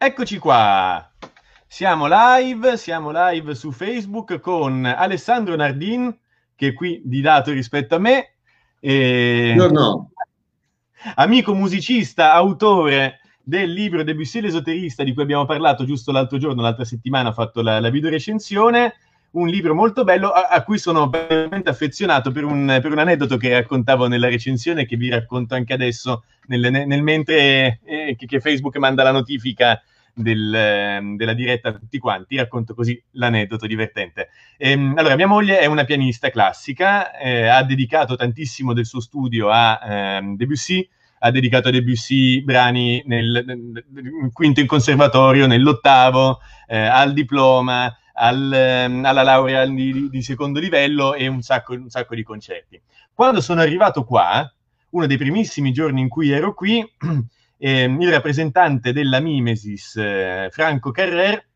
Eccoci qua. Siamo live, siamo live su Facebook con Alessandro Nardin, che è qui di lato rispetto a me. E... No, no. Amico musicista, autore del libro Debussy l'esoterista di cui abbiamo parlato giusto l'altro giorno, l'altra settimana ho fatto la, la video recensione un libro molto bello a, a cui sono veramente affezionato per un, per un, aneddoto che raccontavo nella recensione che vi racconto anche adesso nel, nel mentre eh, che, che, Facebook manda la notifica del, eh, della diretta a tutti quanti, racconto così l'aneddoto divertente. Ehm, allora, mia moglie è una pianista classica, eh, ha dedicato tantissimo del suo studio a ehm, Debussy, ha dedicato a Debussy brani nel, nel, nel quinto in conservatorio, nell'ottavo, eh, al diploma, al, ehm, alla laurea di, di, secondo livello e un sacco, un sacco di concerti. Quando sono arrivato qua, uno dei primissimi giorni in cui ero qui, eh, il rappresentante della Mimesis, eh, Franco Carrer,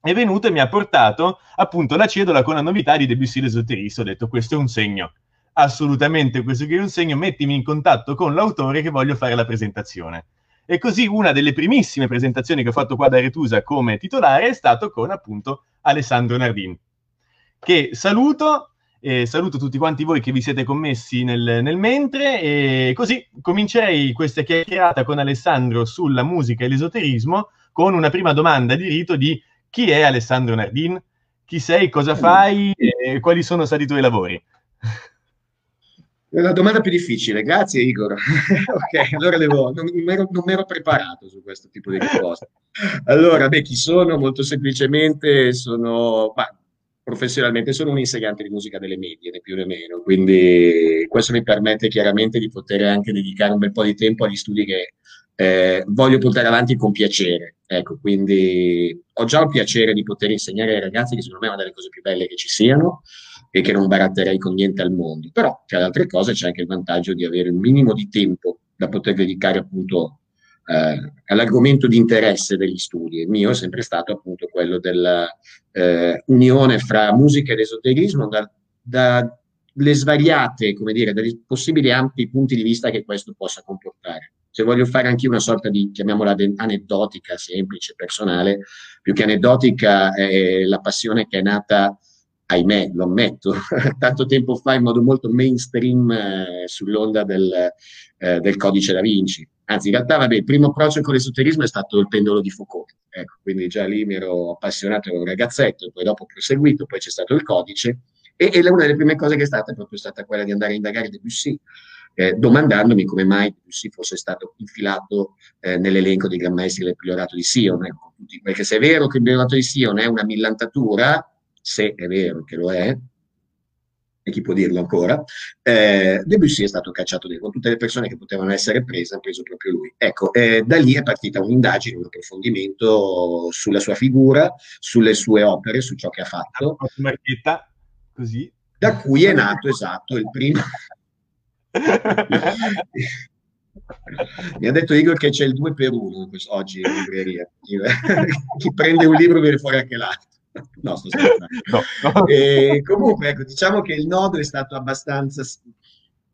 è venuto e mi ha portato appunto la cedola con la novità di Debussy l'esoterista. Ho detto questo è un segno, assolutamente questo è un segno, mettimi in contatto con l'autore che voglio fare la presentazione. E così una delle primissime presentazioni che ho fatto qua da Retusa come titolare è stato con appunto Alessandro Nardin, che saluto, e saluto tutti quanti voi che vi siete commessi nel, nel mentre e così comincerei questa chiacchierata con Alessandro sulla musica e l'esoterismo con una prima domanda di rito di chi è Alessandro Nardin? Chi sei? Cosa fai? E quali sono stati i tuoi lavori? La domanda più difficile, grazie Igor. ok, allora devo, non, non, non ero preparato su questo tipo di risposta. Allora, beh, chi sono? Molto semplicemente sono, bah, professionalmente sono un insegnante di musica delle medie, né più né meno, quindi questo mi permette chiaramente di poter anche dedicare un bel po' di tempo agli studi che eh, voglio portare avanti con piacere. Ecco, quindi ho già il piacere di poter insegnare ai ragazzi che secondo me è una delle cose più belle che ci siano e che non baratterei con niente al mondo. Però, tra le altre cose, c'è anche il vantaggio di avere un minimo di tempo da poter dedicare appunto eh, all'argomento di interesse degli studi. Il mio è sempre stato appunto quello dell'unione eh, fra musica ed esoterismo, da, da le svariate, come dire, dai possibili ampi punti di vista che questo possa comportare. Se voglio fare anche una sorta di, chiamiamola aneddotica, semplice, personale, più che aneddotica è la passione che è nata ahimè, lo ammetto, tanto tempo fa in modo molto mainstream eh, sull'onda del, eh, del, codice da Vinci. Anzi, in realtà, vabbè, il primo approccio con l'esoterismo è stato il pendolo di Foucault. Ecco, quindi già lì mi ero appassionato, ero un ragazzetto, poi dopo ho proseguito, poi c'è stato il codice. E, e una delle prime cose che è stata è proprio stata quella di andare a indagare Debussy, eh, domandandomi come mai Debussy fosse stato infilato eh, nell'elenco dei gran maestri del priorato di Sion. Ecco, perché se è vero che il priorato di Sion è una millantatura, se è vero che lo è, e chi può dirlo ancora, eh, Debussy è stato cacciato dentro, tutte le persone che potevano essere prese, ha preso proprio lui. Ecco, eh, da lì è partita un'indagine, un approfondimento sulla sua figura, sulle sue opere, su ciò che ha fatto. Marchetta, così. Da cui è nato, esatto, il primo... Mi ha detto Igor che c'è il 2 per 1 oggi in libreria. Chi prende un libro viene fuori anche l'altro. No, sto scherzando. No. E comunque, ecco, diciamo che il nodo è stato abbastanza,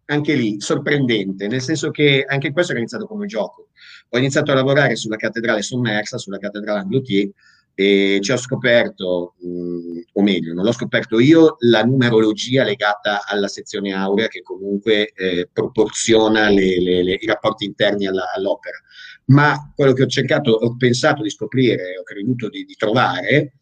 anche lì, sorprendente, nel senso che anche questo era iniziato come gioco. Ho iniziato a lavorare sulla cattedrale sommersa, sulla cattedrale Anglotier, e ci ho scoperto, mh, o meglio, non l'ho scoperto io, la numerologia legata alla sezione aurea che comunque eh, proporziona le, le, le, i rapporti interni alla, all'opera. Ma quello che ho cercato, ho pensato di scoprire, ho creduto di, di trovare,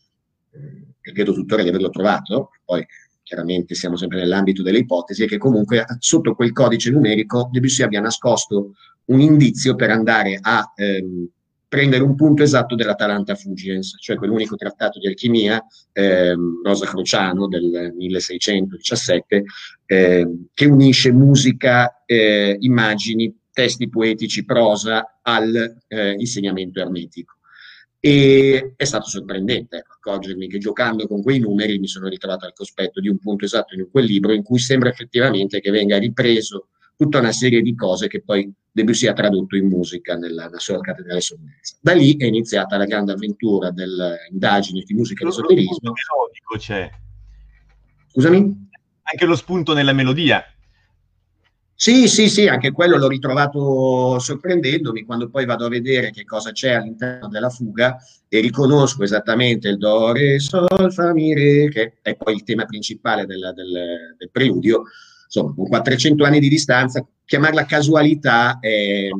credo tuttora di averlo trovato, poi chiaramente siamo sempre nell'ambito delle ipotesi, è che comunque sotto quel codice numerico Debussy abbia nascosto un indizio per andare a ehm, prendere un punto esatto dell'Atalanta Fugiens, cioè quell'unico trattato di alchimia, ehm, Rosa Crociano del 1617, ehm, che unisce musica, eh, immagini, testi poetici, prosa al eh, ermetico. E è stato sorprendente ecco, accorgermi che giocando con quei numeri mi sono ritrovato al cospetto di un punto esatto in quel libro in cui sembra effettivamente che venga ripreso tutta una serie di cose che poi Debussy ha tradotto in musica nella, nella sua cattedrale sommersa. Da lì è iniziata la grande avventura delle indagini di musica e esoterismo. melodico c'è. Scusami? Anche lo spunto nella melodia. Sì, sì, sì, anche quello l'ho ritrovato sorprendendomi quando poi vado a vedere che cosa c'è all'interno della fuga e riconosco esattamente il do, re, sol, fa, mi, re, che è poi il tema principale del, del, del preludio. Insomma, con 400 anni di distanza, chiamarla casualità è,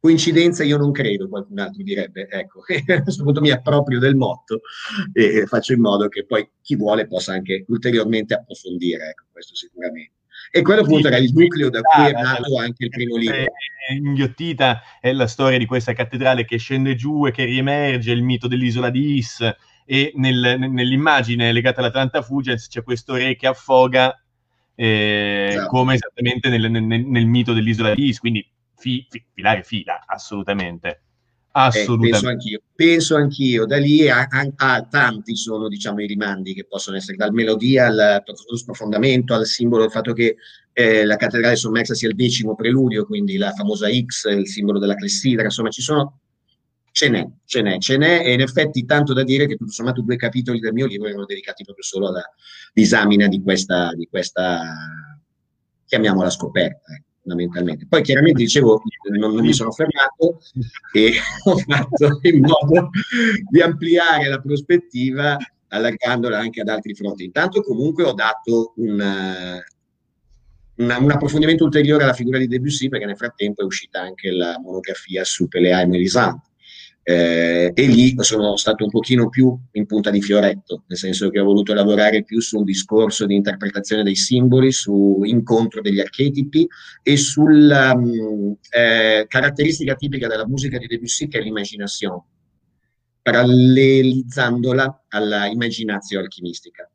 Coincidenza io non credo, qualcun altro direbbe, ecco, a questo punto mi approprio del motto e faccio in modo che poi chi vuole possa anche ulteriormente approfondire, ecco, questo sicuramente. E quello appunto era il nucleo da cui è nato anche il primo libro. Inghiottita è la storia di questa cattedrale che scende giù e che riemerge, il mito dell'isola di Is, e nel, nell'immagine legata all'Atlanta Fulgence c'è questo re che affoga eh, esatto. come esattamente nel, nel, nel, mito dell'isola di Is, quindi fi, fi, filare fila, assolutamente. Assolutamente. Eh, penso, anch'io. penso anch'io, da lì a, a, a, tanti sono diciamo, i rimandi che possono essere, dal melodia al sprofondamento, al simbolo del fatto che eh, la cattedrale sommersa sia il decimo preludio, quindi la famosa X, il simbolo della clessidra, insomma ci sono, ce n'è, ce n'è, ce n'è, e in effetti tanto da dire che tutto sommato due capitoli del mio libro erano dedicati proprio solo alla disamina di questa, di questa chiamiamola scoperta. Ecco fondamentalmente. Poi chiaramente dicevo, non, non mi sono fermato e ho fatto in modo di ampliare la prospettiva allargandola anche ad altri fronti. Intanto comunque ho dato un, una, un approfondimento ulteriore alla figura di Debussy perché nel frattempo è uscita anche la monografia su Pelea e Melisande eh, e lì sono stato un pochino più in punta di fioretto, nel senso che ho voluto lavorare più su un discorso di interpretazione dei simboli, su incontro degli archetipi e sulla um, eh, caratteristica tipica della musica di Debussy che è l'immaginazione, parallelizzandola alla immaginazione alchimistica.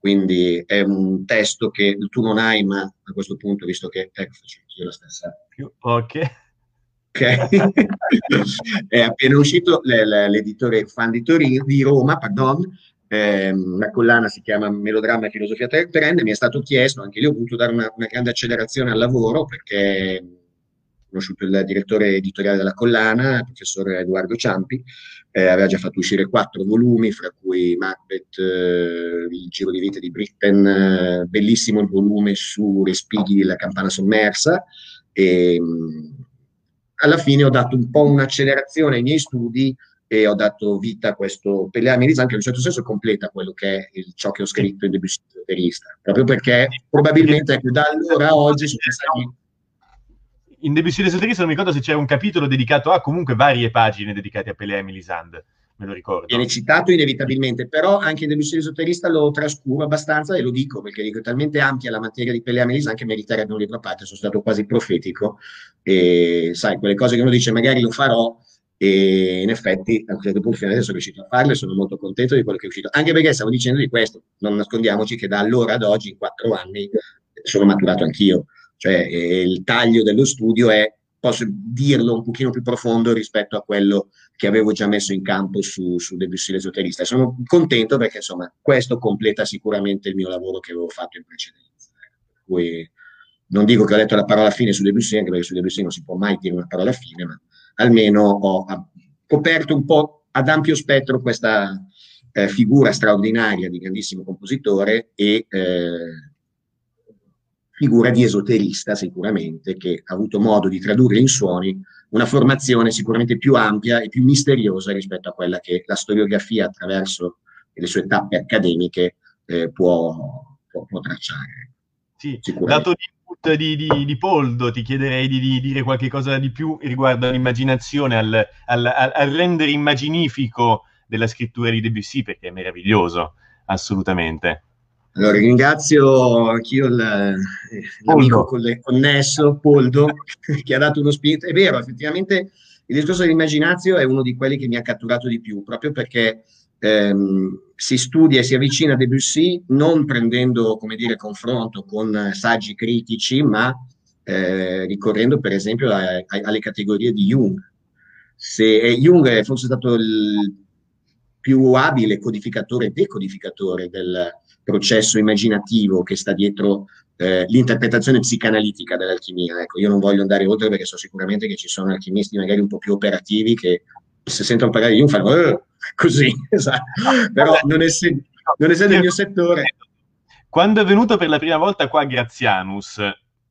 Quindi è un testo che tu non hai, ma a questo punto, visto che ecco, faccio anch'io la stessa. Ok Okay. è appena uscito l'editore Fan di, Torino, di Roma, pardon, eh, la collana si chiama Melodramma e Filosofia Perenne, mi è stato chiesto, anche lì ho voluto dare una, una grande accelerazione al lavoro perché ho conosciuto il direttore editoriale della collana, il professor Edoardo Ciampi, eh, aveva già fatto uscire quattro volumi, fra cui Macbeth, eh, il giro di vita di Britten, eh, bellissimo il volume su Respighi della campana sommersa, e, alla fine ho dato un po' un'accelerazione ai miei studi e ho dato vita a questo Pelea Milizan che in un certo senso completa quello che è il, ciò che ho scritto in Debussy Soterista, proprio perché probabilmente ecco, da allora a oggi sono stati in Debussy Esoterista non mi ricordo se c'era un capitolo dedicato a comunque varie pagine dedicate a Pelea Melisande me lo ricordo. Viene citato inevitabilmente, però anche Debussy Esoterista lo trascuro abbastanza e lo dico perché dico è talmente ampia la materia di Pelea Melisa che meriterebbe un libro a parte, sono stato quasi profetico. E sai, quelle cose che uno dice magari lo farò e in effetti a un certo punto finalmente sono riuscito a farle e sono molto contento di quello che è uscito, anche perché stavo dicendo di questo, non nascondiamoci che da allora ad oggi in quattro anni sono maturato anch'io, cioè il taglio dello studio è posso dirlo un pochino più profondo rispetto a quello che avevo già messo in campo su, su Debussy l'esoterista. Sono contento perché insomma questo completa sicuramente il mio lavoro che avevo fatto in precedenza. Cui non dico che ho detto la parola fine su Debussy, anche perché su Debussy non si può mai dire una parola fine, ma almeno ho coperto un po' ad ampio spettro questa eh, figura straordinaria di grandissimo compositore e eh, figura di esoterista sicuramente, che ha avuto modo di tradurre in suoni una formazione sicuramente più ampia e più misteriosa rispetto a quella che la storiografia attraverso le sue tappe accademiche eh, può, può, può, tracciare. Sì, dato l'input di, di, di, Poldo, ti chiederei di, di, dire qualche cosa di più riguardo all'immaginazione, al, al, al rendere immaginifico della scrittura di Debussy, perché è meraviglioso, assolutamente. Allora, ringrazio anch'io il, l'amico connesso, Poldo, che ha dato uno spirito. È vero, effettivamente il discorso dell'immaginazio è uno di quelli che mi ha catturato di più, proprio perché ehm, si studia e si avvicina a Debussy non prendendo, come dire, confronto con saggi critici, ma eh, ricorrendo per esempio a, a, alle categorie di Jung. Se eh, Jung è forse stato il più abile codificatore e decodificatore del, processo immaginativo che sta dietro eh, l'interpretazione psicanalitica dell'alchimia. Ecco, io non voglio andare oltre perché so sicuramente che ci sono alchimisti magari un po' più operativi che se sentono parlare di un fanno eh, così, esatto. però non essendo, non essendo il mio settore. Quando è venuto per la prima volta qua Grazianus,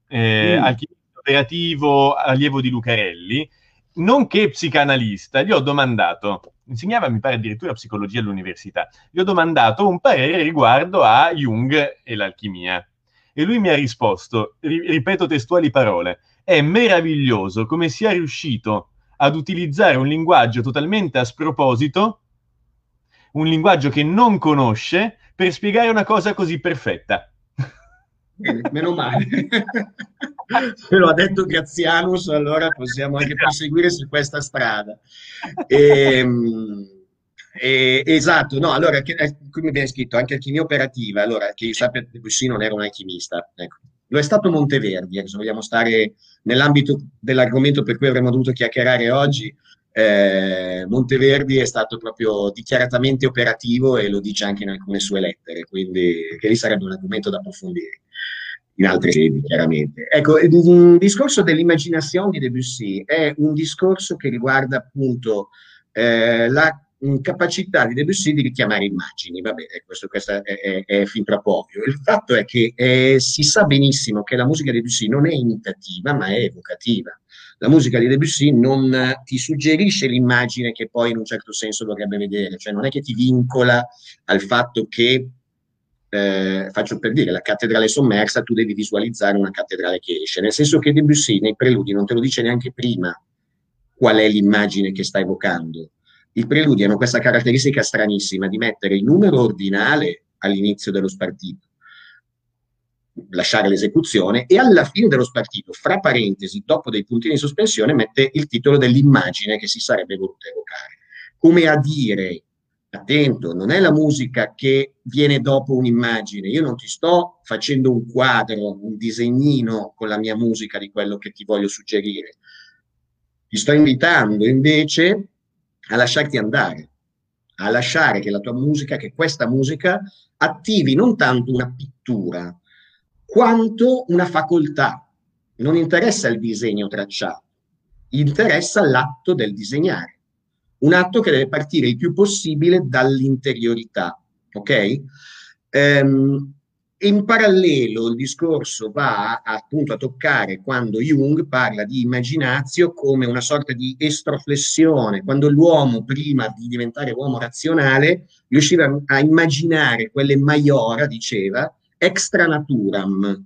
eh, mm. alchimista operativo, allievo di Lucarelli, nonché psicanalista, gli ho domandato, insegnava mi pare addirittura psicologia all'università, gli ho domandato un parere riguardo a Jung e l'alchimia. E lui mi ha risposto, ri- ripeto testuali parole, è meraviglioso come sia riuscito ad utilizzare un linguaggio totalmente a sproposito, un linguaggio che non conosce, per spiegare una cosa così perfetta. Bene, meno male. Me lo ha detto Grazianus, allora possiamo anche proseguire su questa strada. Ehm, e, esatto, no, allora, che, eh, come viene scritto, anche alchimia operativa, allora, che io sappia, Debussy non era un alchimista, ecco. Lo è stato Monteverdi, se vogliamo stare nell'ambito dell'argomento per cui avremmo dovuto chiacchierare oggi, eh, Monteverdi è stato proprio dichiaratamente operativo e lo dice anche in alcune sue lettere, quindi che lì sarebbe un argomento da approfondire in altre sedi, chiaramente. Ecco, il discorso dell'immaginazione di Debussy è un discorso che riguarda appunto eh, la capacità di Debussy di richiamare immagini. Vabbè, questo, questo è, è, è, fin troppo ovvio. Il fatto è che eh, si sa benissimo che la musica di Debussy non è imitativa, ma è evocativa. La musica di Debussy non ti suggerisce l'immagine che poi in un certo senso dovrebbe vedere, cioè non è che ti vincola al fatto che eh, faccio per dire, la cattedrale sommersa, tu devi visualizzare una cattedrale che esce, nel senso che Debussy nei preludi non te lo dice neanche prima qual è l'immagine che sta evocando, i preludi hanno questa caratteristica stranissima di mettere il numero ordinale all'inizio dello spartito, lasciare l'esecuzione e alla fine dello spartito, fra parentesi, dopo dei puntini di sospensione, mette il titolo dell'immagine che si sarebbe voluta evocare. Come a dire, attento, non è la musica che viene dopo un'immagine, io non ti sto facendo un quadro, un disegnino con la mia musica di quello che ti voglio suggerire. Ti sto invitando invece a lasciarti andare, a lasciare che la tua musica, che questa musica attivi non tanto una pittura, quanto una facoltà. Non interessa il disegno tracciato, interessa l'atto del disegnare. Un atto che deve partire il più possibile dall'interiorità, ok? Um, in parallelo il discorso va appunto a toccare quando Jung parla di immaginazio come una sorta di estroflessione, quando l'uomo prima di diventare uomo razionale riusciva a immaginare quelle maiora, diceva, extra naturam,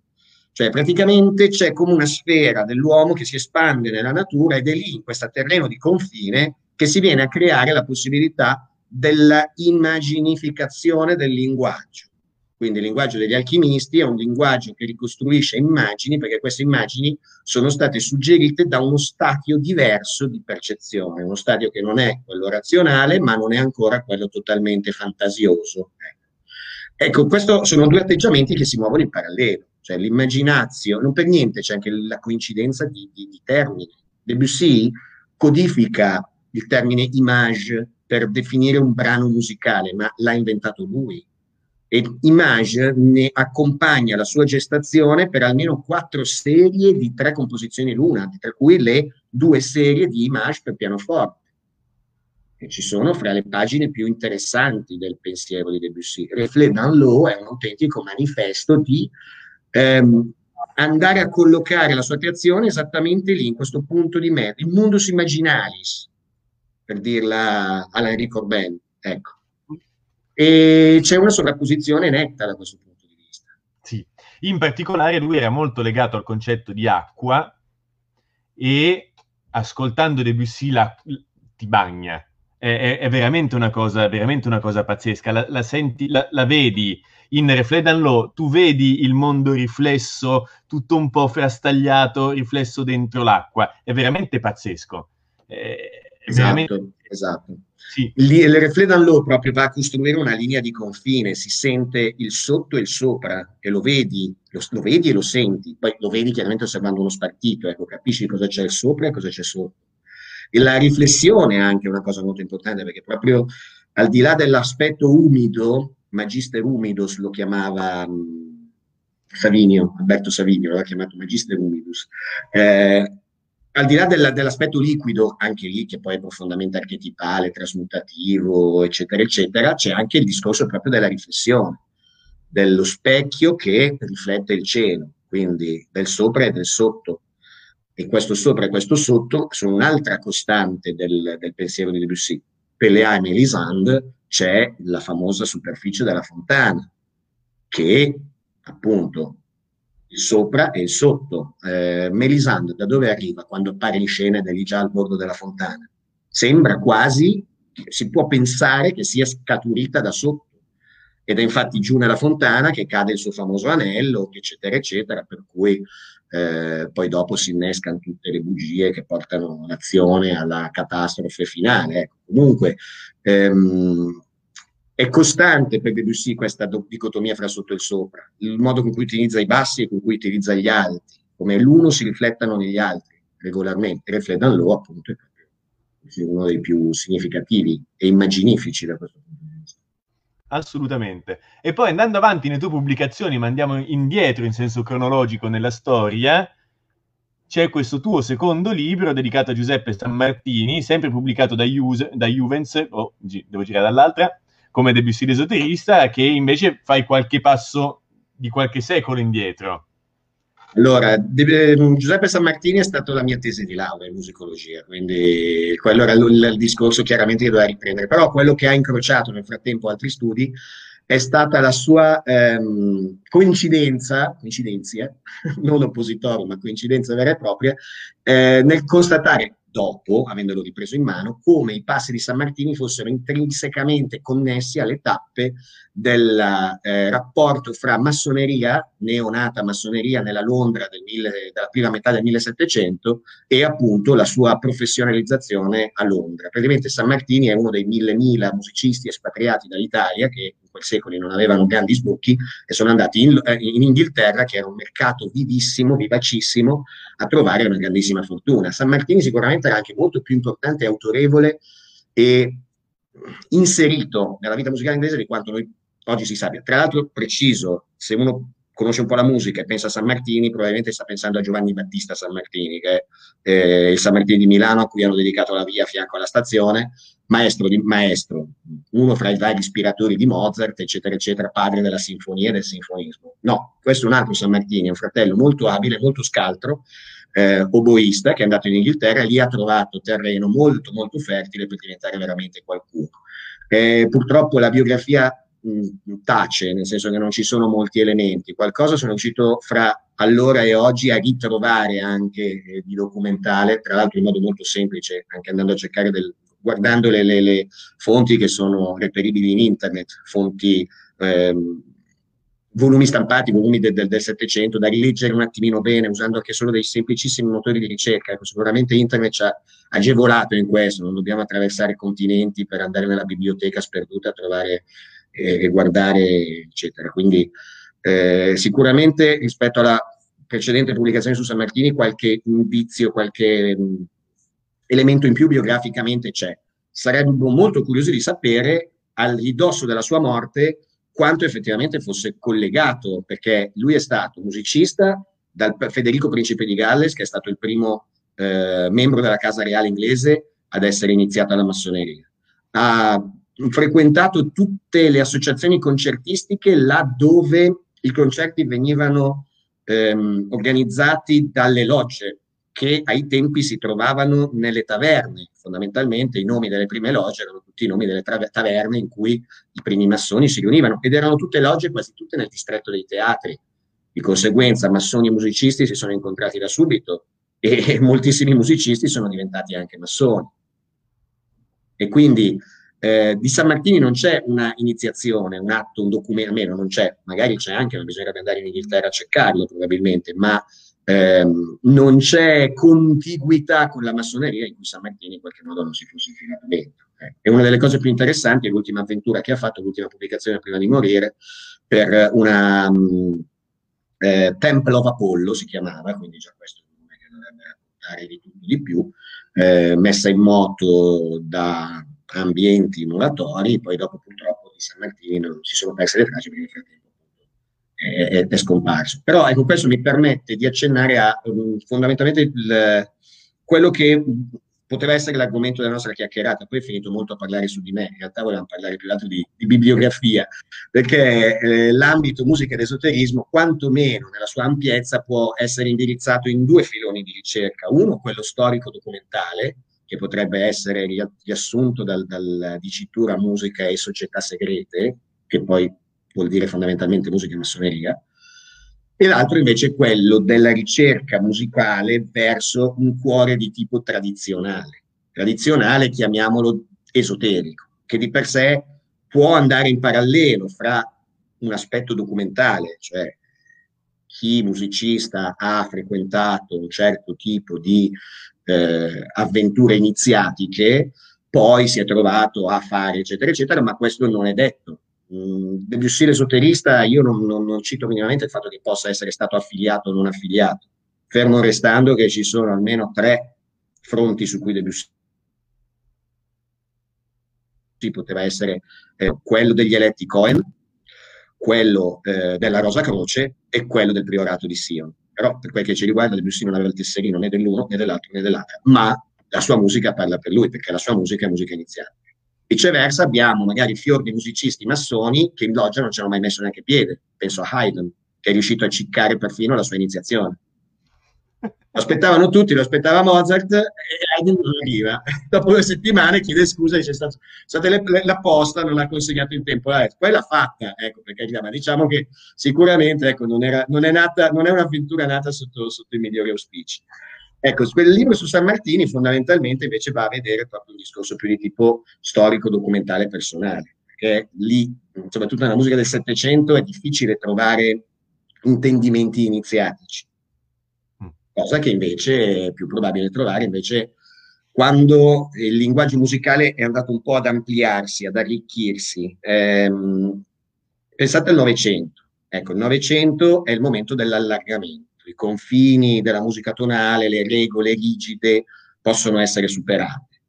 cioè praticamente c'è come una sfera dell'uomo che si espande nella natura ed è lì, in questo terreno di confine, che si viene a creare la possibilità della immaginificazione del linguaggio. Quindi il linguaggio degli alchimisti è un linguaggio che ricostruisce immagini perché queste immagini sono state suggerite da uno stadio diverso di percezione, uno stadio che non è quello razionale ma non è ancora quello totalmente fantasioso. Ecco, questi sono due atteggiamenti che si muovono in parallelo, cioè l'immaginazione, non per niente c'è anche la coincidenza di, di, di termini. Debussy codifica il termine image per definire un brano musicale, ma l'ha inventato lui. E Image ne accompagna la sua gestazione per almeno quattro serie di tre composizioni luna, tra cui le due serie di Image per pianoforte, ci sono fra le pagine più interessanti del pensiero di Debussy. Reflet dans l'eau è un autentico manifesto di ehm, andare a collocare la sua creazione esattamente lì, in questo punto di mezzo, il mundus imaginalis, per dirla alla Enrico Corbel. Ecco e c'è una sovrapposizione netta da questo punto di vista. Sì, in particolare lui era molto legato al concetto di acqua e ascoltando Debussy la, ti bagna. È, è, veramente, una cosa, veramente una cosa pazzesca. La, la, senti, la, la vedi in Reflet Law, tu vedi il mondo riflesso, tutto un po' frastagliato, riflesso dentro l'acqua. È veramente pazzesco. È, esatto, veramente... esatto. Sì. Il Refledan Law proprio va a costruire una linea di confine, si sente il sotto e il sopra e lo vedi, lo, lo vedi e lo senti, poi lo vedi chiaramente osservando uno spartito, ecco, capisci cosa c'è sopra e cosa c'è sotto. E la riflessione è anche una cosa molto importante perché proprio al di là dell'aspetto umido, Magister Umidus lo chiamava um, Savinio, Alberto Savinio l'ha chiamato Magister Umidus, eh, al di là della, dell'aspetto liquido, anche lì che poi è profondamente archetipale, trasmutativo, eccetera, eccetera, c'è anche il discorso proprio della riflessione, dello specchio che riflette il cielo. quindi del sopra e del sotto. E questo sopra e questo sotto sono un'altra costante del, del pensiero di Debussy. Per le e Melisande c'è la famosa superficie della fontana, che appunto il sopra e il sotto. Eh, Melisande da dove arriva quando appare in scena ed è lì già al bordo della fontana? Sembra quasi, si può pensare che sia scaturita da sotto. Ed è infatti giù nella fontana che cade il suo famoso anello, eccetera, eccetera, per cui eh, poi dopo si innescano tutte le bugie che portano l'azione alla catastrofe finale. Ecco. Comunque, ehm, è costante per Debussy questa dicotomia fra sotto e sopra, il modo con cui utilizza i bassi e con cui utilizza gli alti, come l'uno si riflettano negli altri regolarmente. Reflet Low, appunto, è uno dei più significativi e immaginifici da questo punto di vista. Assolutamente. E poi andando avanti nelle tue pubblicazioni, ma andiamo indietro in senso cronologico nella storia, c'è questo tuo secondo libro dedicato a Giuseppe Sammartini, sempre pubblicato da, Jus- da Juvens, oh, devo girare dall'altra, come Debussy l'esoterista, che invece fai qualche passo di qualche secolo indietro. Allora, De, Giuseppe San Martini è stata la mia tesi di laurea in musicologia, quindi quello era il, il discorso chiaramente che doveva riprendere, però quello che ha incrociato nel frattempo altri studi è stata la sua ehm, coincidenza, coincidenza, non oppositorio, ma coincidenza vera e propria, eh, nel constatare dopo, avendolo ripreso in mano, come i passi di San Martini fossero intrinsecamente connessi alle tappe del eh, rapporto fra massoneria, neonata massoneria nella Londra del mille, della prima metà del 1700 e appunto la sua professionalizzazione a Londra. Praticamente San Martini è uno dei mille mila musicisti espatriati dall'Italia che in quel secolo non avevano grandi sbocchi e sono andati in, eh, in Inghilterra, che era un mercato vivissimo, vivacissimo, a trovare una grandissima fortuna. San Martini sicuramente era anche molto più importante autorevole e inserito nella vita musicale inglese di quanto noi oggi si sappia. Tra l'altro, preciso, se uno conosce un po' la musica e pensa a San Martini, probabilmente sta pensando a Giovanni Battista San Martini, che è eh, il San Martini di Milano a cui hanno dedicato la via a fianco alla stazione, maestro, di, maestro, uno fra i vari ispiratori di Mozart, eccetera, eccetera, padre della sinfonia e del sinfonismo. No, questo è un altro San Martini, un fratello molto abile, molto scaltro, eh, oboista, che è andato in Inghilterra e lì ha trovato terreno molto, molto fertile per diventare veramente qualcuno. Eh, purtroppo la biografia tace, nel senso che non ci sono molti elementi. Qualcosa sono riuscito fra allora e oggi a ritrovare anche eh, di documentale, tra l'altro in modo molto semplice, anche andando a cercare del, guardando le, le, le, fonti che sono reperibili in internet, fonti ehm, volumi stampati, volumi del, del, del, Settecento, da rileggere un attimino bene, usando anche solo dei semplicissimi motori di ricerca. Ecco, sicuramente internet ci ha agevolato in questo, non dobbiamo attraversare continenti per andare nella biblioteca sperduta a trovare e, guardare, eccetera. Quindi eh, sicuramente rispetto alla precedente pubblicazione su San Martini qualche indizio, qualche mh, elemento in più biograficamente c'è. Sarei molto curioso di sapere al ridosso della sua morte quanto effettivamente fosse collegato, perché lui è stato musicista dal Federico Principe di Galles, che è stato il primo eh, membro della Casa Reale inglese ad essere iniziata la massoneria. Ha frequentato tutte le associazioni concertistiche laddove i concerti venivano ehm, organizzati dalle logge che ai tempi si trovavano nelle taverne. Fondamentalmente i nomi delle prime logge erano tutti i nomi delle taverne in cui i primi massoni si riunivano ed erano tutte logge quasi tutte nel distretto dei teatri. Di conseguenza massoni e musicisti si sono incontrati da subito e moltissimi musicisti sono diventati anche massoni. E quindi eh, di San Martini non c'è una iniziazione, un atto, un documento, almeno non c'è, magari c'è anche, ma bisognerebbe andare in Inghilterra a cercarlo probabilmente, ma ehm, non c'è contiguità con la massoneria in cui San Martini in qualche modo non si fosse infilato dentro. E una delle cose più interessanti è l'ultima avventura che ha fatto, l'ultima pubblicazione prima di morire, per una um, eh, Temple of Apollo si chiamava, quindi già questo è un nome che dovrebbe raccontare di tutto di più, eh, messa in moto da ambienti muratori, poi dopo purtroppo di San Martino si sono perse le tracce perché nel frattempo è, è, è, scomparso. Però ecco, questo mi permette di accennare a um, fondamentalmente il, quello che poteva essere l'argomento della nostra chiacchierata, poi è finito molto a parlare su di me, in realtà volevamo parlare più altro di, di bibliografia, perché eh, l'ambito musica ed esoterismo, quantomeno nella sua ampiezza, può essere indirizzato in due filoni di ricerca. Uno, quello storico-documentale, che potrebbe essere riassunto dal, dal dicitura musica e società segrete, che poi vuol dire fondamentalmente musica e massoneria, e l'altro invece è quello della ricerca musicale verso un cuore di tipo tradizionale. Tradizionale, chiamiamolo esoterico, che di per sé può andare in parallelo fra un aspetto documentale, cioè chi musicista ha frequentato un certo tipo di eh, avventure iniziatiche, poi si è trovato a fare eccetera eccetera, ma questo non è detto. Mm, Debussy l'esoterista, io non, non, non, cito minimamente il fatto che possa essere stato affiliato o non affiliato, fermo restando che ci sono almeno tre fronti su cui Debussy poteva essere eh, quello degli eletti Cohen, quello eh, della Rosa Croce e quello del priorato di Sion. Però per quel che ci riguarda Debussy non aveva il tesserino né dell'uno né dell'altro né dell'altra, ma la sua musica parla per lui, perché la sua musica è musica iniziale. Viceversa abbiamo magari fior di musicisti massoni che in loggia non ci hanno mai messo neanche piede. Penso a Haydn, che è riuscito a ciccare perfino la sua iniziazione. Lo aspettavano tutti, lo aspettava Mozart e Haydn non arriva. Dopo due settimane chiede scusa e dice stato, state le, le, la posta, non l'ha consegnato in tempo. Eh, poi l'ha fatta, ecco, perché ma diciamo che sicuramente ecco, non, era, non, è nata, non è un'avventura nata sotto, sotto i migliori auspici. Ecco, quel libro su San Martini fondamentalmente invece va a vedere proprio un discorso più di tipo storico, documentale, personale, perché lì, soprattutto nella musica del Settecento, è difficile trovare intendimenti iniziatici, mm. cosa che invece è più probabile trovare invece quando il linguaggio musicale è andato un po' ad ampliarsi, ad arricchirsi. Ehm, pensate al Novecento. Ecco, il Novecento è il momento dell'allargamento i confini della musica tonale, le regole rigide possono essere superate.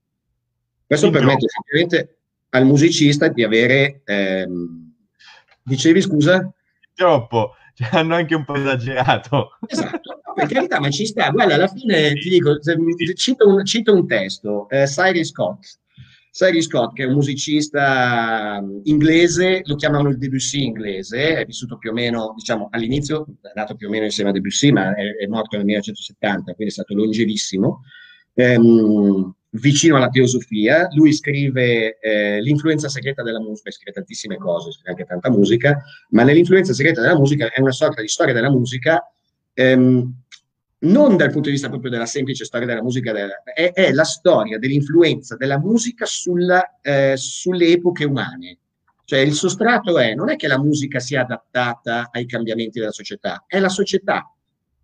Questo permette effettivamente al musicista di avere... Ehm... Dicevi scusa? Troppo, cioè, hanno anche un po' esagerato. Esatto, per carità, ma ci sta. Guarda, alla fine ti dico, cito un, cito un testo, eh, Cyrus Scott, Cyrus Scott, che è un musicista mm, inglese, lo chiamano il Debussy inglese, è vissuto più o meno, diciamo, all'inizio, è nato più o meno insieme a Debussy, ma è, è morto nel 1970, quindi è stato longevissimo. Ehm, vicino alla teosofia, lui scrive eh, L'influenza segreta della musica, scrive tantissime cose, scrive anche tanta musica, ma nell'influenza segreta della musica è una sorta di storia della musica ehm, non dal punto di vista proprio della semplice storia della musica, è, è la storia dell'influenza della musica sulla, eh, sulle epoche umane. Cioè il sostrato è, non è che la musica sia adattata ai cambiamenti della società, è la società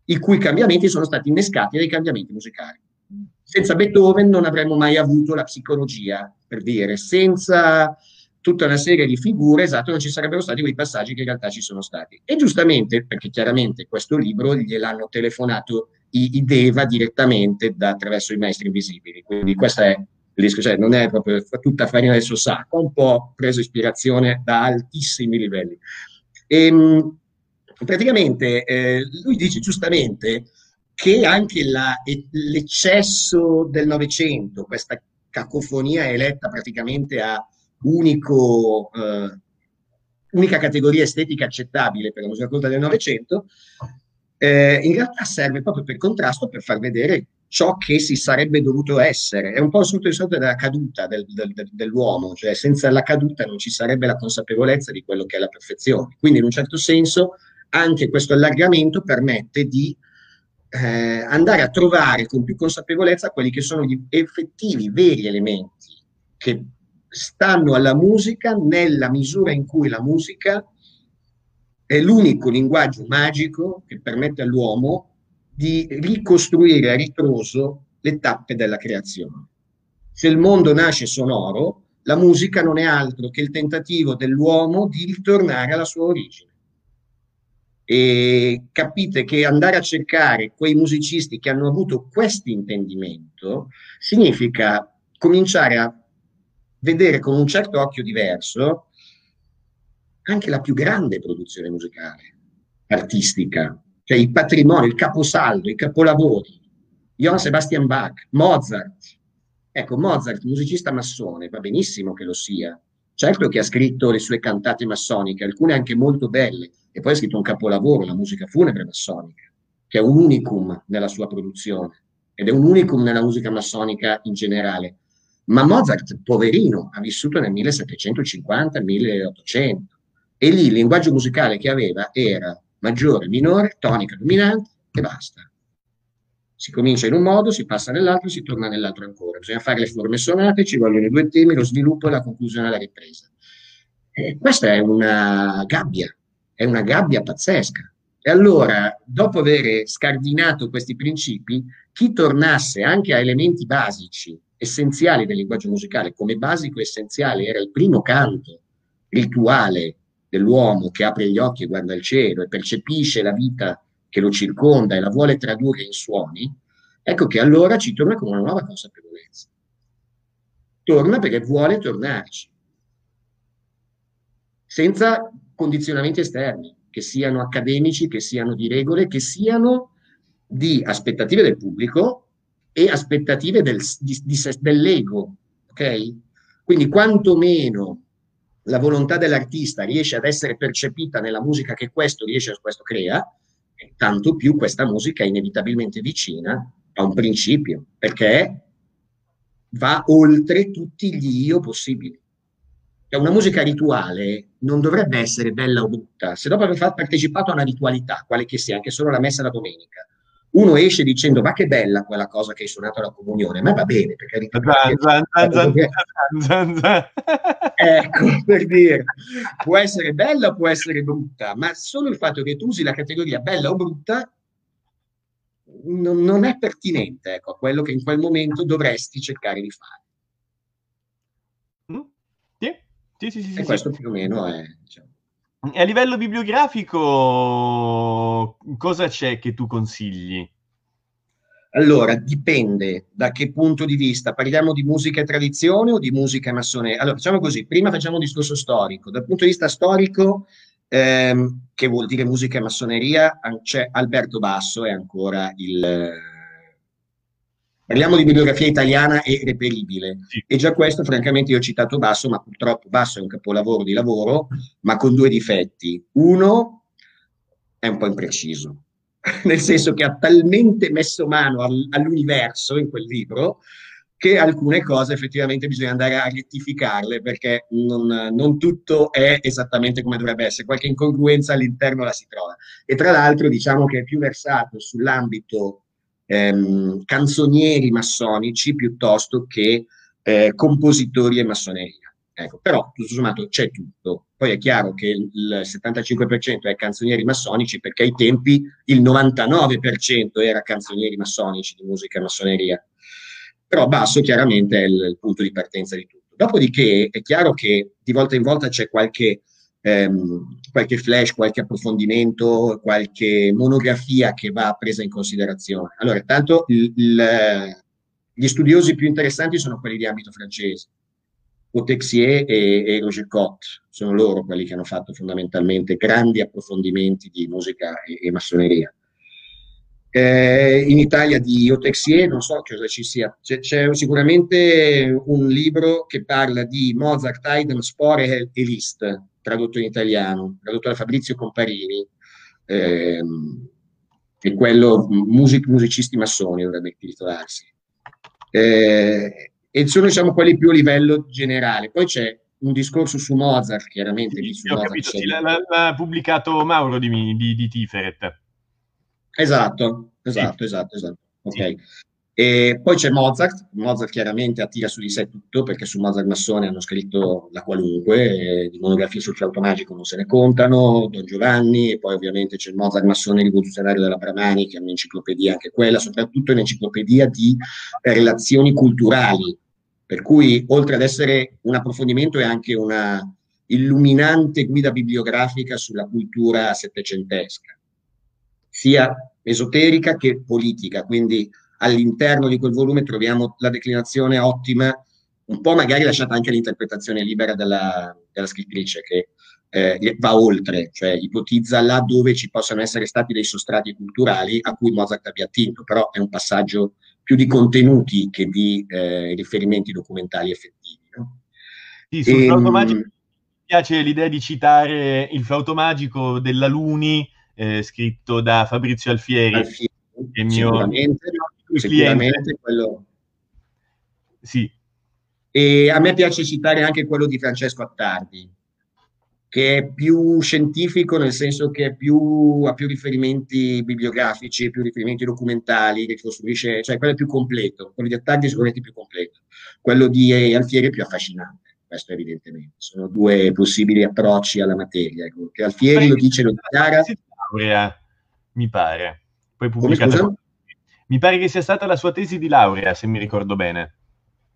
i cui cambiamenti sono stati innescati dai cambiamenti musicali. Senza Beethoven non avremmo mai avuto la psicologia, per dire, senza tutta una serie di figure, esatto, non ci sarebbero stati quei passaggi che in realtà ci sono stati. E giustamente, perché chiaramente questo libro gliel'hanno telefonato i, i Deva direttamente da, attraverso i maestri invisibili, quindi questo è cioè non è proprio tutta farina del suo sacco, un po' preso ispirazione da altissimi livelli. E, ehm, praticamente eh, lui dice giustamente che anche la, l'eccesso del Novecento, questa cacofonia eletta praticamente a unico, eh, unica categoria estetica accettabile per la musica culta del Novecento, eh, in realtà serve proprio per contrasto per far vedere ciò che si sarebbe dovuto essere. È un po' sotto il sotto della caduta del, del, del, dell'uomo, cioè senza la caduta non ci sarebbe la consapevolezza di quello che è la perfezione. Quindi in un certo senso anche questo allargamento permette di eh, andare a trovare con più consapevolezza quelli che sono gli effettivi, veri elementi che stanno alla musica nella misura in cui la musica è l'unico linguaggio magico che permette all'uomo di ricostruire a ritroso le tappe della creazione. Se il mondo nasce sonoro, la musica non è altro che il tentativo dell'uomo di ritornare alla sua origine. E capite che andare a cercare quei musicisti che hanno avuto questo intendimento significa cominciare a vedere con un certo occhio diverso anche la più grande produzione musicale, artistica, cioè il patrimonio, il caposaldo, i capolavori, Johann Sebastian Bach, Mozart, Ecco, Mozart, musicista massone, va benissimo che lo sia. Certo che ha scritto le sue cantate massoniche, alcune anche molto belle, e poi ha scritto un capolavoro, la musica funebre massonica, che è un unicum nella sua produzione, ed è un unicum nella musica massonica in generale. Ma Mozart, poverino, ha vissuto nel 1750-1800, e lì il linguaggio musicale che aveva era maggiore, minore, tonica, dominante e basta si comincia in un modo, si passa nell'altro, si torna nell'altro ancora. Bisogna fare le forme sonate, ci vogliono i due temi, lo sviluppo e la conclusione alla ripresa. E questa è una gabbia, è una gabbia pazzesca. E allora, dopo aver scardinato questi principi, chi tornasse anche a elementi basici, essenziali del linguaggio musicale, come basico essenziale era il primo canto rituale dell'uomo che apre gli occhi e guarda il cielo e percepisce la vita che lo circonda e la vuole tradurre in suoni, ecco che allora ci torna con una nuova consapevolezza. Torna perché vuole tornarci, senza condizionamenti esterni, che siano accademici, che siano di regole, che siano di aspettative del pubblico e aspettative del, di, di, dell'ego, ok? Quindi quantomeno la volontà dell'artista riesce ad essere percepita nella musica che questo riesce, questo crea, tanto più questa musica è inevitabilmente vicina a un principio, perché va oltre tutti gli io possibili. Cioè una musica rituale non dovrebbe essere bella o brutta. Se dopo aver partecipato a una ritualità, quale che sia, anche solo la messa la domenica, uno esce dicendo ma che bella quella cosa che hai suonato alla comunione, ma va bene, perché ecco, per dire, può essere bella o può essere brutta, ma solo il fatto che tu usi la categoria bella o brutta non, non è pertinente ecco, a quello che in quel momento dovresti cercare di fare. Mm? Sì, sì, sì, sì, e questo più o meno è... Diciamo. A livello bibliografico, cosa c'è che tu consigli? Allora, dipende da che punto di vista. Parliamo di musica e tradizione o di musica massone? Allora, facciamo così. Prima facciamo un discorso storico. Dal punto di vista storico, ehm, che vuol dire musica e massoneria, c'è Alberto Basso, è ancora il Parliamo di bibliografia italiana e reperibile. Sì. E già questo, francamente, io ho citato Basso, ma purtroppo Basso è un capolavoro di lavoro, ma con due difetti. Uno, è un po' impreciso, nel senso che ha talmente messo mano al, all'universo in quel libro che alcune cose effettivamente bisogna andare a rettificarle perché non, non, tutto è esattamente come dovrebbe essere, qualche incongruenza all'interno la si trova. E tra l'altro diciamo che è più versato sull'ambito ehm, canzonieri massonici piuttosto che eh, compositori e massoneria. Ecco, però tutto sommato c'è tutto. Poi è chiaro che il 75% è canzonieri massonici perché ai tempi il 99% era canzonieri massonici di musica e massoneria. Però basso chiaramente è il, il punto di partenza di tutto. Dopodiché è chiaro che di volta in volta c'è qualche ehm, qualche flash, qualche approfondimento, qualche monografia che va presa in considerazione. Allora, intanto il, il, gli studiosi più interessanti sono quelli di ambito francese. Otexier e, e Roger Cott sono loro quelli che hanno fatto fondamentalmente grandi approfondimenti di musica e, e massoneria. Eh, in Italia di Otexier non so cosa ci sia, c'è, c'è, sicuramente un libro che parla di Mozart, Haydn, Spore e Liszt, tradotto in italiano, tradotto da Fabrizio Comparini, ehm, è quello music, Musicisti massoni dovrebbe titolarsi. Eh, e sono diciamo quelli più a livello generale. Poi c'è un discorso su Mozart, chiaramente. Sì, su Mozart capito, sì, l'ha, l'ha, pubblicato Mauro di, di, di Tiferet. Esatto, esatto, sì. esatto, esatto. Ok. Sì. E poi c'è Mozart, Mozart chiaramente attira su di sé tutto perché su Mozart Massone hanno scritto la qualunque, di monografie sul flauto magico non se ne contano, Don Giovanni, e poi ovviamente c'è Mozart Massone rivoluzionario della Bramani che è un'enciclopedia anche quella, soprattutto un'enciclopedia di relazioni culturali, per cui oltre ad essere un approfondimento è anche una illuminante guida bibliografica sulla cultura settecentesca, sia esoterica che politica, quindi all'interno di quel volume troviamo la declinazione ottima, un po' magari lasciata anche l'interpretazione libera della, della scrittrice che eh, va oltre, cioè ipotizza là dove ci possano essere stati dei sostrati culturali a cui Mozart abbia attinto, però è un passaggio più di contenuti che di eh, riferimenti documentali effettivi. No? Sì, sul e, flauto ehm, magico mi piace l'idea di citare il flauto magico della Luni, eh, scritto da Fabrizio Alfieri, Alfieri che è mio, sicuramente, quello... Sì. E a me piace citare anche quello di Francesco Attardi, che è più scientifico nel senso che più, ha più riferimenti bibliografici, più riferimenti documentali, che costruisce, cioè quello è più completo, quello di Attardi è sicuramente più completo, quello di Alfieri è più affascinante, questo evidentemente, sono due possibili approcci alla materia, ecco. che Alfieri lo dice, lo dichiara... Mi pare, poi pubblicata... Mi pare che sia stata la sua tesi di laurea, se mi ricordo bene.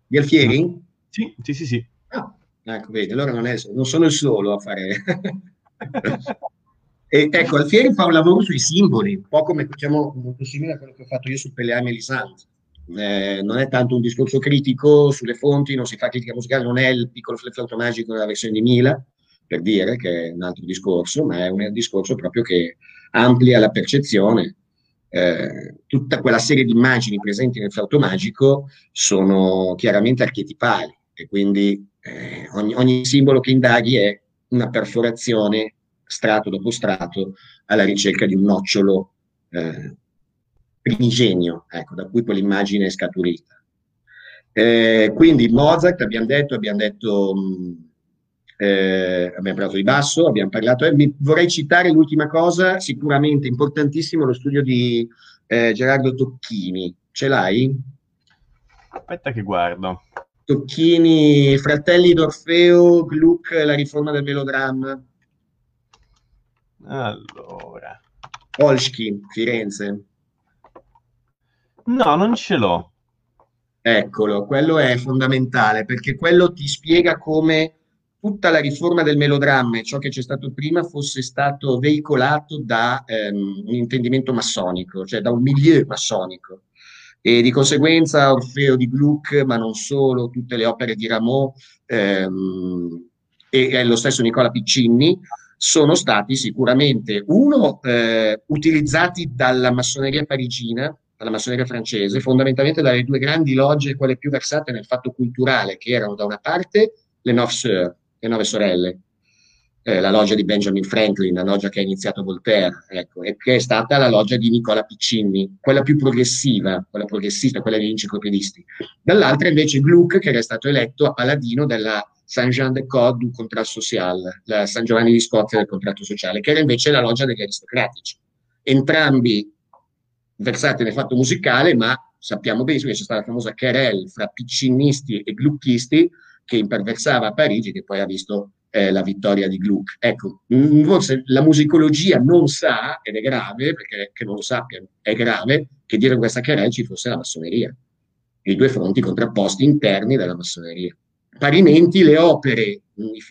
Di Alfieri? Sì, sì, sì, sì. Ah, Ecco, vedi, allora non, è, non sono il solo a fare... e, ecco, Alfieri fa un lavoro sui simboli, un po' come diciamo, molto simile a quello che ho fatto io su Pelleà e Melisande. Eh, non è tanto un discorso critico sulle fonti, non si fa critica musicale, non è il piccolo flauto magico nella versione di Mila, per dire che è un altro discorso, ma è un discorso proprio che amplia la percezione. Eh, tutta quella serie di immagini presenti nel flauto magico sono chiaramente archetipali e quindi eh, ogni, ogni, simbolo che indaghi è una perforazione strato dopo strato alla ricerca di un nocciolo eh, primigenio, ecco, da cui quell'immagine è scaturita. Eh, quindi Mozart, abbiamo detto, abbiamo detto, mh, eh, abbiamo parlato di basso, abbiamo parlato, eh, vorrei citare l'ultima cosa, sicuramente importantissimo, lo studio di eh, Gerardo Tocchini. Ce l'hai? Aspetta che guardo. Tocchini, Fratelli d'Orfeo, Gluck, La riforma del melodramma. Allora. Olschi, Firenze. No, non ce l'ho. Eccolo, quello è fondamentale perché quello ti spiega come tutta la riforma del melodramma e ciò che c'è stato prima fosse stato veicolato da ehm, un intendimento massonico, cioè da un milieu massonico. E di conseguenza Orfeo di Gluck, ma non solo, tutte le opere di Rameau ehm, e, e, lo stesso Nicola Piccinni sono stati sicuramente, uno, eh, utilizzati dalla massoneria parigina, dalla massoneria francese, fondamentalmente dalle due grandi logge, quelle più versate nel fatto culturale, che erano da una parte le Nove Sœurs, le Nove Sorelle, eh, la loggia di Benjamin Franklin, la loggia che ha iniziato Voltaire, ecco, e che è stata la loggia di Nicola Piccini, quella più progressiva, quella progressista, quella degli enciclopedisti. Dall'altra invece Gluck, che era stato eletto a paladino della Saint-Jean de Code du Contrat Social, la San Giovanni di Scozia del contratto sociale, che era invece la loggia degli aristocratici. Entrambi versati nel fatto musicale, ma sappiamo benissimo che c'è stata la famosa querelle fra piccinisti e glucchisti che imperversava a Parigi, che poi ha visto eh, la vittoria di Gluck. Ecco, forse la musicologia non sa, ed è grave, perché che non lo sappiano, è grave, che dietro questa querela ci fosse la massoneria, i due fronti contrapposti interni della massoneria. Parimenti le opere,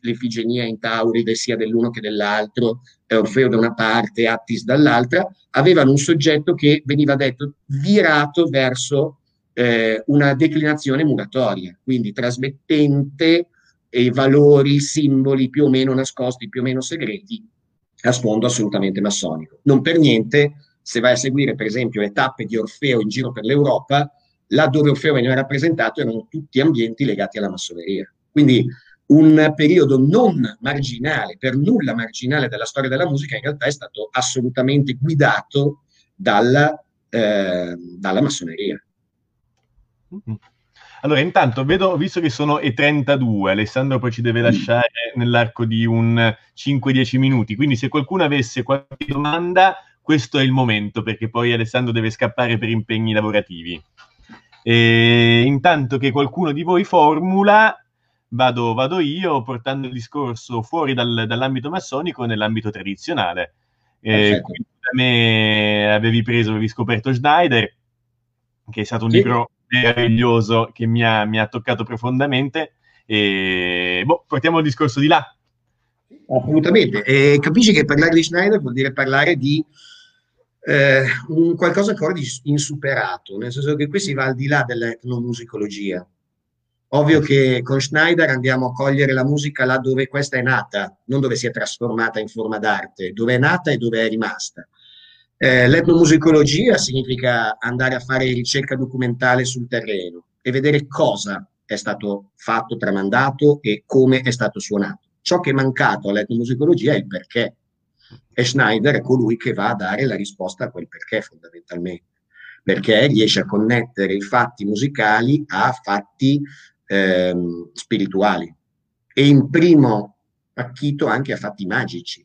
l'Efigenia in Tauride sia dell'uno che dell'altro, Orfeo da una parte, Attis dall'altra, avevano un soggetto che veniva detto virato verso eh, una declinazione muratoria, quindi trasmettente e valori, simboli più o meno nascosti, più o meno segreti, a sfondo assolutamente massonico. Non per niente, se vai a seguire per esempio le tappe di Orfeo in giro per l'Europa, là dove Orfeo veniva rappresentato erano tutti ambienti legati alla massoneria. Quindi un periodo non marginale, per nulla marginale della storia della musica, in realtà è stato assolutamente guidato dalla, eh, dalla massoneria. Mm-hmm. Allora, intanto vedo, visto che sono e 32, Alessandro poi ci deve lasciare nell'arco di un 5-10 minuti, quindi se qualcuno avesse qualche domanda, questo è il momento, perché poi Alessandro deve scappare per impegni lavorativi. E intanto che qualcuno di voi formula, vado, vado io portando il discorso fuori dal, dall'ambito massonico nell'ambito tradizionale. Eh, da me avevi preso, avevi scoperto Schneider, che è stato un sì. libro meraviglioso che mi ha, mi ha toccato profondamente. E boh, portiamo il discorso di là. Assolutamente. E capisci che parlare di Schneider vuol dire parlare di eh, un qualcosa ancora di insuperato, nel senso che qui si va al di là dell'etnomusicologia. Ovvio che con Schneider andiamo a cogliere la musica là dove questa è nata, non dove si è trasformata in forma d'arte, dove è nata e dove è rimasta. Eh, l'etnomusicologia significa andare a fare ricerca documentale sul terreno e vedere cosa è stato fatto, tramandato e come è stato suonato. Ciò che è mancato all'etnomusicologia è il perché. E Schneider è colui che va a dare la risposta a quel perché fondamentalmente, perché riesce a connettere i fatti musicali a fatti ehm, spirituali e in primo acchito anche a fatti magici.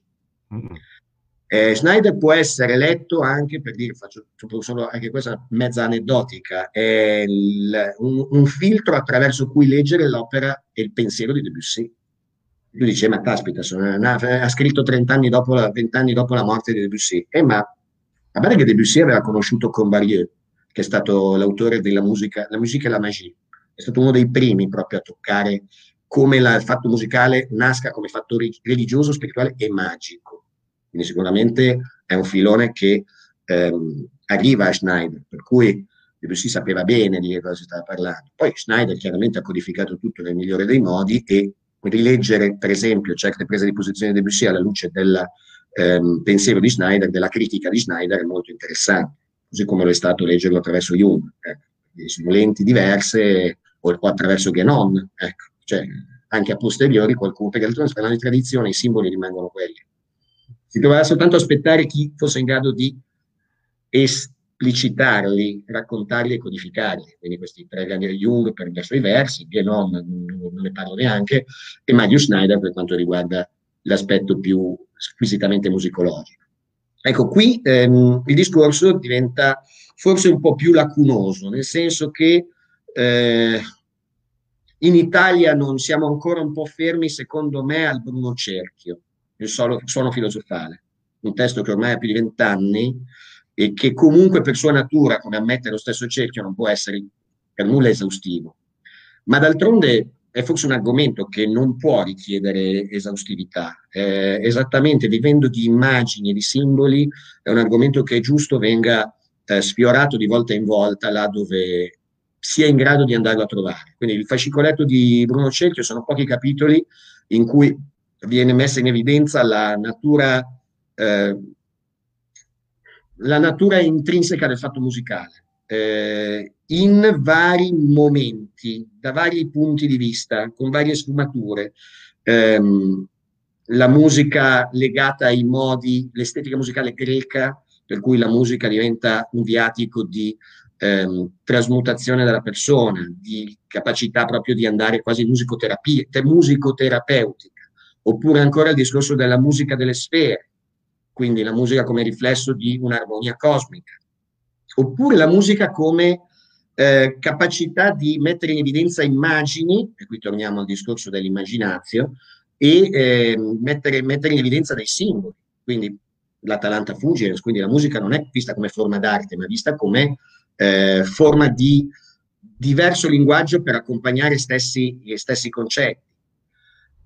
Eh, Schneider può essere letto anche per dire, faccio solo anche questa mezza aneddotica, è il, un, un, filtro attraverso cui leggere l'opera e il pensiero di Debussy. Lui dice, ma caspita, ha scritto 30 anni dopo, 20 anni dopo la morte di Debussy. Eh, ma a parte che Debussy aveva conosciuto Combarieux, che è stato l'autore della musica, la musica e la magie, è stato uno dei primi proprio a toccare come la, il fatto musicale nasca come fatto religioso, spirituale e magico quindi sicuramente è un filone che ehm, arriva a Schneider, per cui Debussy sapeva bene di che cosa stava parlando. Poi Schneider chiaramente ha codificato tutto nel migliore dei modi e rileggere, per esempio, certe prese di posizione di Debussy alla luce del ehm, pensiero di Schneider, della critica di Schneider, è molto interessante, così come lo è stato leggerlo attraverso Jung. Ecco. Sono lenti diverse o, attraverso Genon, ecco. cioè, anche a posteriori qualcuno, perché altrimenti di tradizione i simboli rimangono quelli. Si doveva soltanto aspettare chi fosse in grado di esplicitarli, raccontarli e codificarli. Quindi questi tre grandi Jung per i suoi versi, Genon non, non ne parlo neanche, e Mario Schneider per quanto riguarda l'aspetto più squisitamente musicologico. Ecco, qui ehm, il discorso diventa forse un po' più lacunoso, nel senso che eh, in Italia non siamo ancora un po' fermi, secondo me, al Bruno Cerchio il suono, suono filosofale, un testo che ormai ha più di vent'anni e che comunque per sua natura, come ammette lo stesso cerchio, non può essere per nulla esaustivo. Ma d'altronde è forse un argomento che non può richiedere esaustività. Eh, esattamente vivendo di immagini e di simboli, è un argomento che è giusto venga eh, sfiorato di volta in volta là dove sia in grado di andarlo a trovare. Quindi il fascicoletto di Bruno Cerchio sono pochi capitoli in cui viene messa in evidenza la natura, eh, la natura intrinseca del fatto musicale. Eh, in vari momenti, da vari punti di vista, con varie sfumature, ehm, la musica legata ai modi, l'estetica musicale greca, per cui la musica diventa un viatico di ehm, trasmutazione della persona, di capacità proprio di andare quasi musicoterapia, musicoterapeutica Oppure ancora il discorso della musica delle sfere, quindi la musica come riflesso di un'armonia cosmica. Oppure la musica come eh, capacità di mettere in evidenza immagini, e qui torniamo al discorso dell'immaginazio, e eh, mettere, mettere, in evidenza dei simboli. Quindi l'Atalanta Fugies, quindi la musica non è vista come forma d'arte, ma vista come eh, forma di diverso linguaggio per accompagnare stessi, gli stessi concetti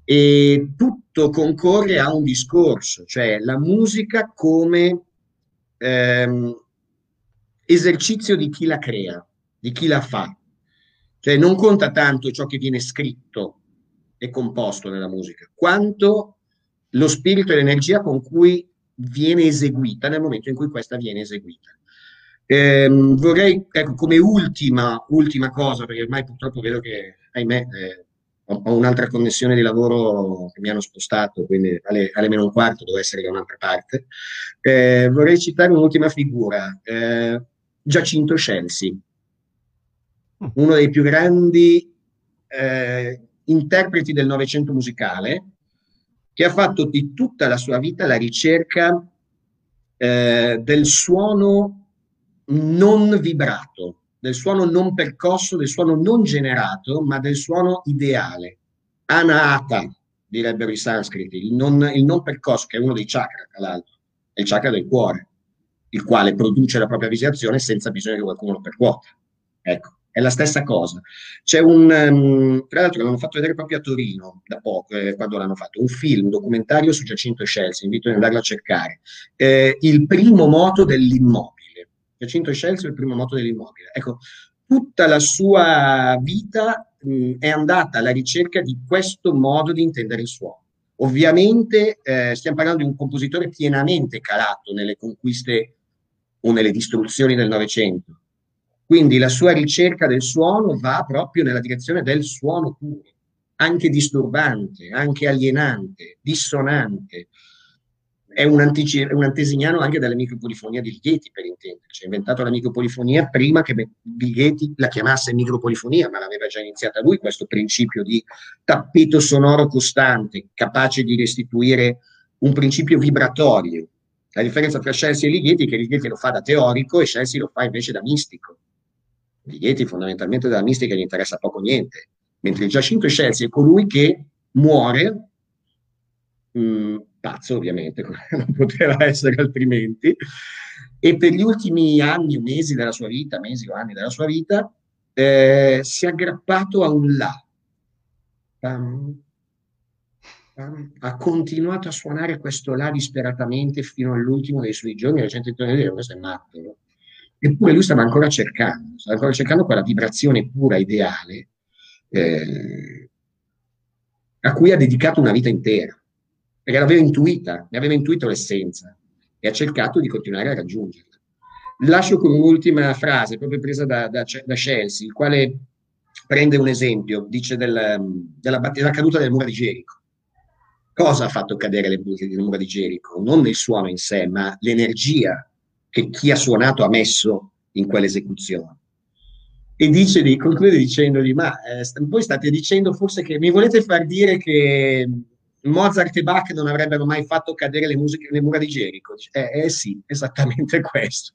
e tutto concorre a un discorso, cioè la musica come ehm, esercizio di chi la crea, di chi la fa. Cioè non conta tanto ciò che viene scritto e composto nella musica, quanto lo spirito e l'energia con cui viene eseguita nel momento in cui questa viene eseguita. Eh, vorrei, ecco, come ultima, ultima cosa, perché ormai purtroppo vedo che, ahimè, eh, ho, ho, un'altra connessione di lavoro che mi hanno spostato, quindi alle, alle meno un quarto devo essere da un'altra parte. Eh, vorrei citare un'ultima figura, eh, Giacinto Scelsi, mm. uno dei più grandi eh, interpreti del Novecento musicale, che ha fatto di tutta la sua vita la ricerca eh, del suono non vibrato, del suono non percosso, del suono non generato, ma del suono ideale. Anahata, direbbero i sanscriti, il non, il non percosso, che è uno dei chakra, tra l'altro, è il chakra del cuore, il quale produce la propria visitazione senza bisogno che qualcuno lo percuota. Ecco, è la stessa cosa. C'è un, um, tra l'altro l'hanno fatto vedere proprio a Torino da poco, eh, quando l'hanno fatto, un film, un documentario su Giacinto Scelsi, invito ad andarlo a cercare. Eh, il primo moto dell'immobile Giacinto Scelso è il primo moto dell'immobile. Ecco, tutta la sua vita mh, è andata alla ricerca di questo modo di intendere il suono. Ovviamente eh, stiamo parlando di un compositore pienamente calato nelle conquiste o nelle distruzioni del Novecento. Quindi la sua ricerca del suono va proprio nella direzione del suono puro, anche disturbante, anche alienante, dissonante, è un, antici- un, antesignano anche della micropolifonia di Ligeti, per intenderci. Ha inventato la micropolifonia prima che Ligeti la chiamasse micropolifonia, ma l'aveva già iniziata lui questo principio di tappeto sonoro costante, capace di restituire un principio vibratorio. La differenza tra Chelsea e Ligeti è che Ligeti lo fa da teorico e Chelsea lo fa invece da mistico. Ligeti fondamentalmente dalla mistica gli interessa poco niente, mentre Giacinto Chelsea è colui che muore mh, pazzo ovviamente, non poteva essere altrimenti, e per gli ultimi anni o mesi della sua vita, mesi o anni della sua vita, eh, si è aggrappato a un La. Um, um, ha continuato a suonare questo La disperatamente fino all'ultimo dei suoi giorni, la gente intorno a questo è matto. No? Eppure lui stava ancora cercando, stava ancora cercando quella vibrazione pura, ideale, eh, a cui ha dedicato una vita intera perché l'aveva intuita, ne aveva intuito l'essenza e ha cercato di continuare a raggiungerla. Lascio con un'ultima frase, proprio presa da, da, da Chelsea, il quale prende un esempio, dice del, della, della, caduta del muro di Gerico. Cosa ha fatto cadere le, le mura di Gerico? Non il suono in sé, ma l'energia che chi ha suonato ha messo in quell'esecuzione. E dice, conclude dicendogli, ma eh, voi state dicendo forse che mi volete far dire che Mozart e Bach non avrebbero mai fatto cadere le, musiche, le mura di Gerico. Eh, eh, sì, esattamente questo.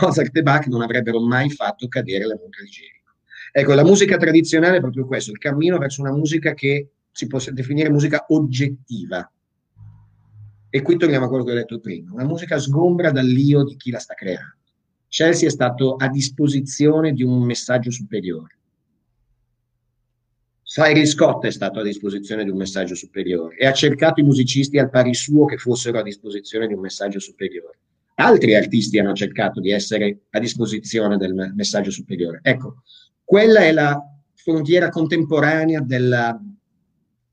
Mozart e Bach non avrebbero mai fatto cadere le mura di Gerico. Ecco, la musica tradizionale è proprio questo, il cammino verso una musica che si può definire musica oggettiva. E qui torniamo a quello che ho detto prima, una musica sgombra dall'io di chi la sta creando. Chelsea è stato a disposizione di un messaggio superiore Cyril Scott è stato a disposizione di un messaggio superiore e ha cercato i musicisti al pari suo che fossero a disposizione di un messaggio superiore. Altri artisti hanno cercato di essere a disposizione del messaggio superiore. Ecco, quella è la frontiera contemporanea della,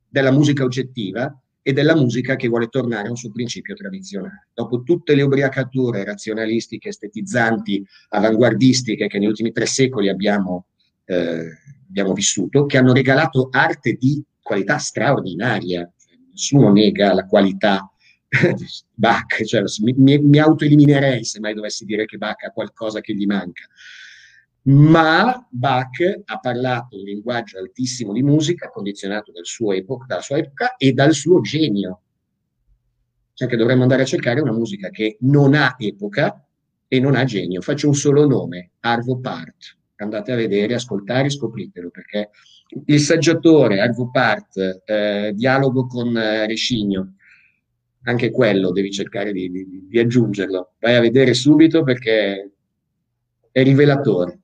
della musica oggettiva e della musica che vuole tornare a un suo principio tradizionale. Dopo tutte le ubriacature razionalistiche, estetizzanti, avanguardistiche che negli ultimi tre secoli abbiamo eh, abbiamo vissuto, che hanno regalato arte di qualità straordinaria. Nessuno nega la qualità di Bach, cioè, mi, mi autoeliminerei se mai dovessi dire che Bach ha qualcosa che gli manca. Ma Bach ha parlato un linguaggio altissimo di musica, condizionato dal epoca, dalla sua epoca e dal suo genio. Cioè che dovremmo andare a cercare una musica che non ha epoca e non ha genio. Faccio un solo nome, Arvo Part andate a vedere, ascoltare e scopritelo, perché il saggiatore, Arvo Part, eh, dialogo con eh, Rescigno, anche quello devi cercare di, di, di, aggiungerlo. Vai a vedere subito perché è rivelatore.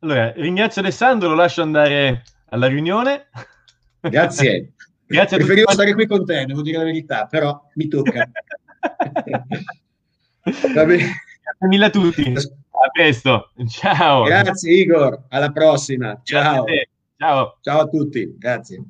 Allora, ringrazio Alessandro, lo lascio andare alla riunione. Grazie. Grazie Preferivo stare qui con te, devo dire la verità, però mi tocca. Va bene. Grazie mille a tutti. A presto, ciao. Grazie Igor, alla prossima. Ciao. Ciao. Ciao a tutti, grazie.